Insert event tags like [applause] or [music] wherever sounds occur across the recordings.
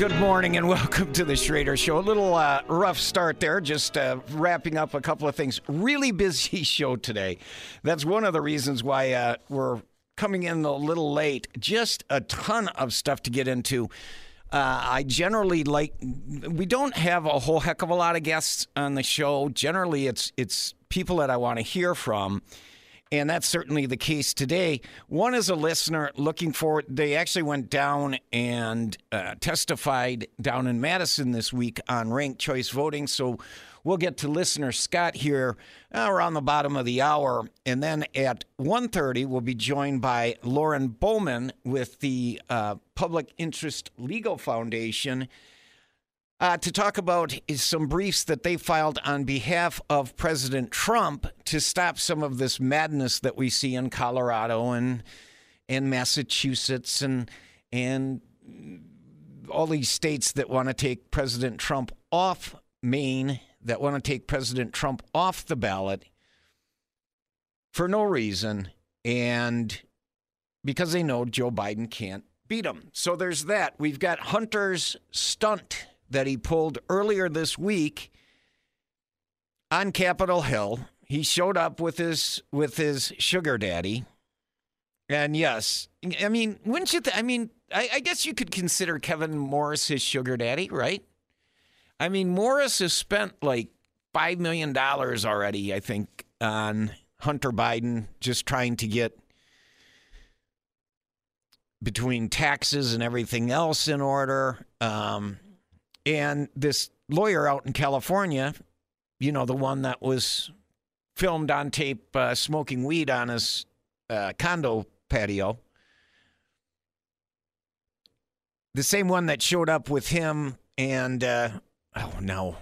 Good morning and [laughs] welcome to the Schroeder Show. A little uh, rough start there, just uh, wrapping up a couple of things. Really busy [laughs] show today. That's one of the reasons why uh, we're coming in a little late. Just a ton of stuff to get into. Uh, I generally like. We don't have a whole heck of a lot of guests on the show. Generally, it's it's people that I want to hear from. And that's certainly the case today. One is a listener looking for, They actually went down and uh, testified down in Madison this week on ranked choice voting. So we'll get to listener Scott here uh, around the bottom of the hour. And then at 1.30, we'll be joined by Lauren Bowman with the uh, Public Interest Legal Foundation uh, to talk about some briefs that they filed on behalf of President Trump to stop some of this madness that we see in Colorado and and Massachusetts and and all these states that want to take President Trump off Maine, that want to take President Trump off the ballot for no reason and because they know Joe Biden can't beat him. So there's that. We've got Hunter's stunt that he pulled earlier this week on Capitol Hill. He showed up with his with his sugar daddy. And yes, I mean, wouldn't you? Th- I mean, I, I guess you could consider Kevin Morris his sugar daddy, right? I mean, Morris has spent like five million dollars already, I think, on Hunter Biden, just trying to get between taxes and everything else in order. Um, and this lawyer out in California, you know, the one that was filmed on tape uh, smoking weed on his uh, condo patio, the same one that showed up with him and, uh, oh, no.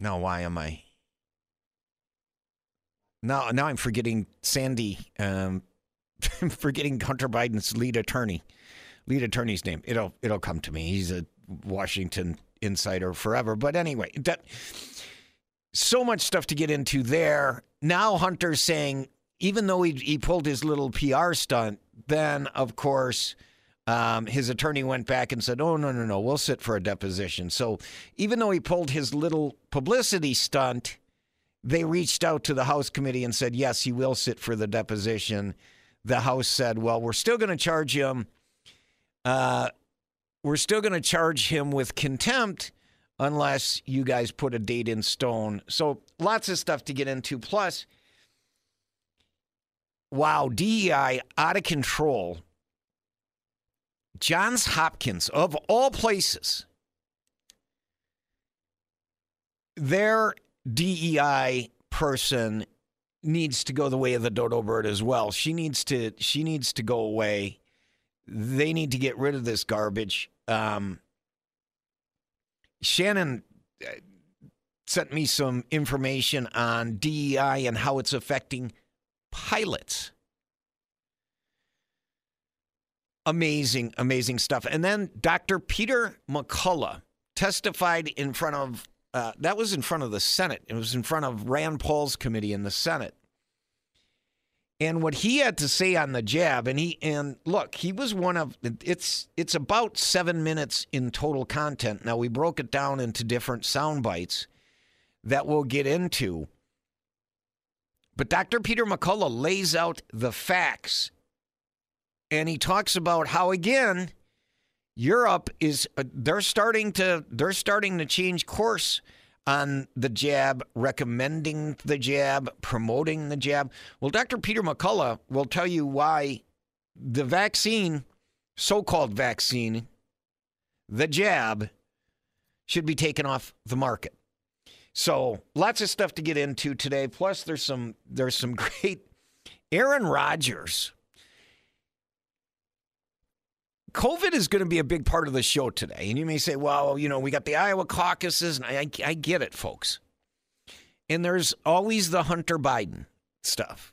Now, why am I? Now, now I'm forgetting Sandy. Um, [laughs] I'm forgetting Hunter Biden's lead attorney, lead attorney's name. It'll it'll come to me. He's a Washington insider forever. But anyway, that so much stuff to get into there. Now Hunter's saying, even though he, he pulled his little PR stunt, then of course um, his attorney went back and said, "Oh no, no, no, we'll sit for a deposition." So even though he pulled his little publicity stunt, they reached out to the House committee and said, "Yes, he will sit for the deposition." The House said, "Well, we're still going to charge him." Uh, we're still going to charge him with contempt unless you guys put a date in stone. So lots of stuff to get into. Plus, wow, DEI out of control. Johns Hopkins, of all places, their DEI person needs to go the way of the dodo bird as well. She needs to she needs to go away they need to get rid of this garbage. Um, Shannon uh, sent me some information on DEI and how it's affecting pilots. Amazing, amazing stuff. And then Dr. Peter McCullough testified in front of, uh, that was in front of the Senate. It was in front of Rand Paul's committee in the Senate and what he had to say on the jab and he and look he was one of it's it's about seven minutes in total content. Now we broke it down into different sound bites that we'll get into. But dr peter mccullough lays out the facts. And he talks about how again europe is uh, they're starting to they're starting to change course on the jab, recommending the jab, promoting the jab. Well, Dr. Peter McCullough will tell you why the vaccine, so called vaccine, the jab, should be taken off the market. So lots of stuff to get into today. Plus, there's some there's some [laughs] great Aaron Rodgers COVID is going to be a big part of the show today. And you may say, well, you know, we got the Iowa caucuses, and I, I get it, folks. And there's always the Hunter Biden stuff.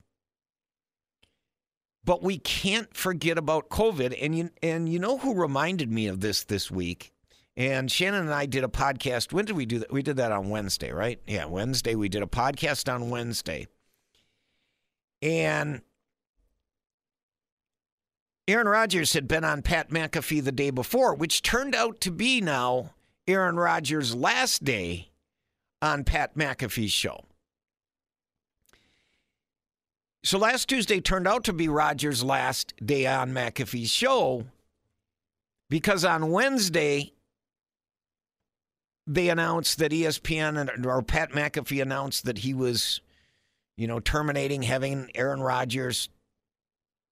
But we can't forget about COVID. And you, and you know who reminded me of this this week? And Shannon and I did a podcast. When did we do that? We did that on Wednesday, right? Yeah, Wednesday. We did a podcast on Wednesday. And Aaron Rodgers had been on Pat McAfee the day before, which turned out to be now Aaron Rodgers' last day on Pat McAfee's show. So last Tuesday turned out to be Rodgers' last day on McAfee's show because on Wednesday they announced that ESPN and or Pat McAfee announced that he was, you know, terminating having Aaron Rodgers,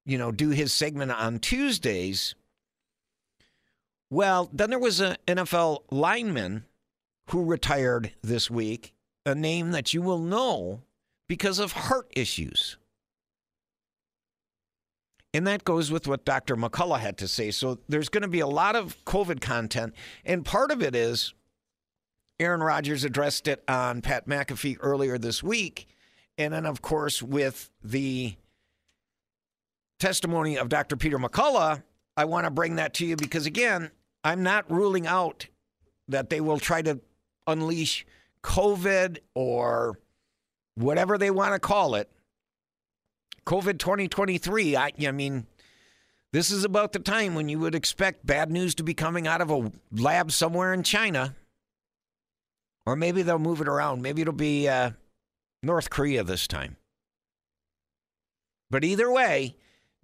you know, do his segment on Tuesdays. Well, then there was an NFL lineman who retired this week, a name that you will know because of heart issues. And that goes with what Dr. McCullough had to say. So there's going to be a lot of COVID content. And part of it is Aaron Rodgers addressed it on Pat McAfee earlier this week. And then, of course, with the testimony of Dr. Peter McCullough, I want to bring that to you because, again, I'm not ruling out that they will try to unleash COVID or whatever they want to call it COVID 2023, I, I mean, this is about the time when you would expect bad news to be coming out of a lab somewhere in China. Or maybe they'll move it around. Maybe it'll be uh, North Korea this time. But either way,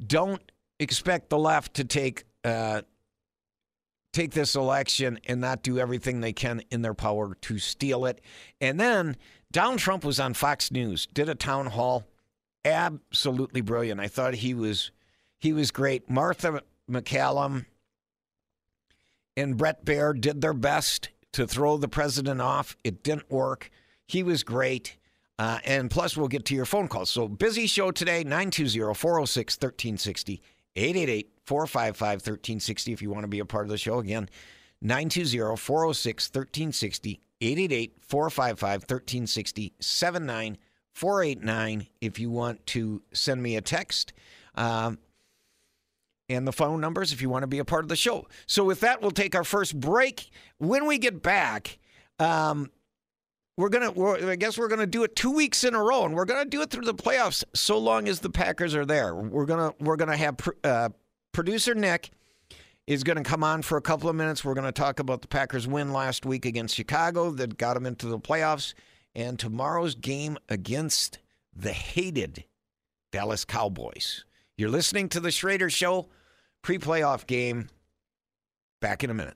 don't expect the left to take uh, take this election and not do everything they can in their power to steal it. And then Donald Trump was on Fox News, did a town hall absolutely brilliant. I thought he was he was great. Martha McCallum and Bret Baier did their best to throw the president off. It didn't work. He was great. Uh, and plus, we'll get to your phone calls. So, busy show today 920 406 1360, 888 455 1360 if you want to be a part of the show. Again, 920 406 1360, 888 455 1360, 79 489 if you want to send me a text. Um, and the phone numbers if you want to be a part of the show. So, with that, we'll take our first break. When we get back, um, we're gonna. We're, I guess we're gonna do it two weeks in a row, and we're gonna do it through the playoffs, so long as the Packers are there. We're gonna. We're gonna have uh, producer Nick is going to come on for a couple of minutes. We're going to talk about the Packers' win last week against Chicago that got them into the playoffs and tomorrow's game against the hated Dallas Cowboys. You're listening to the Schroeder Show pre playoff game. Back in a minute.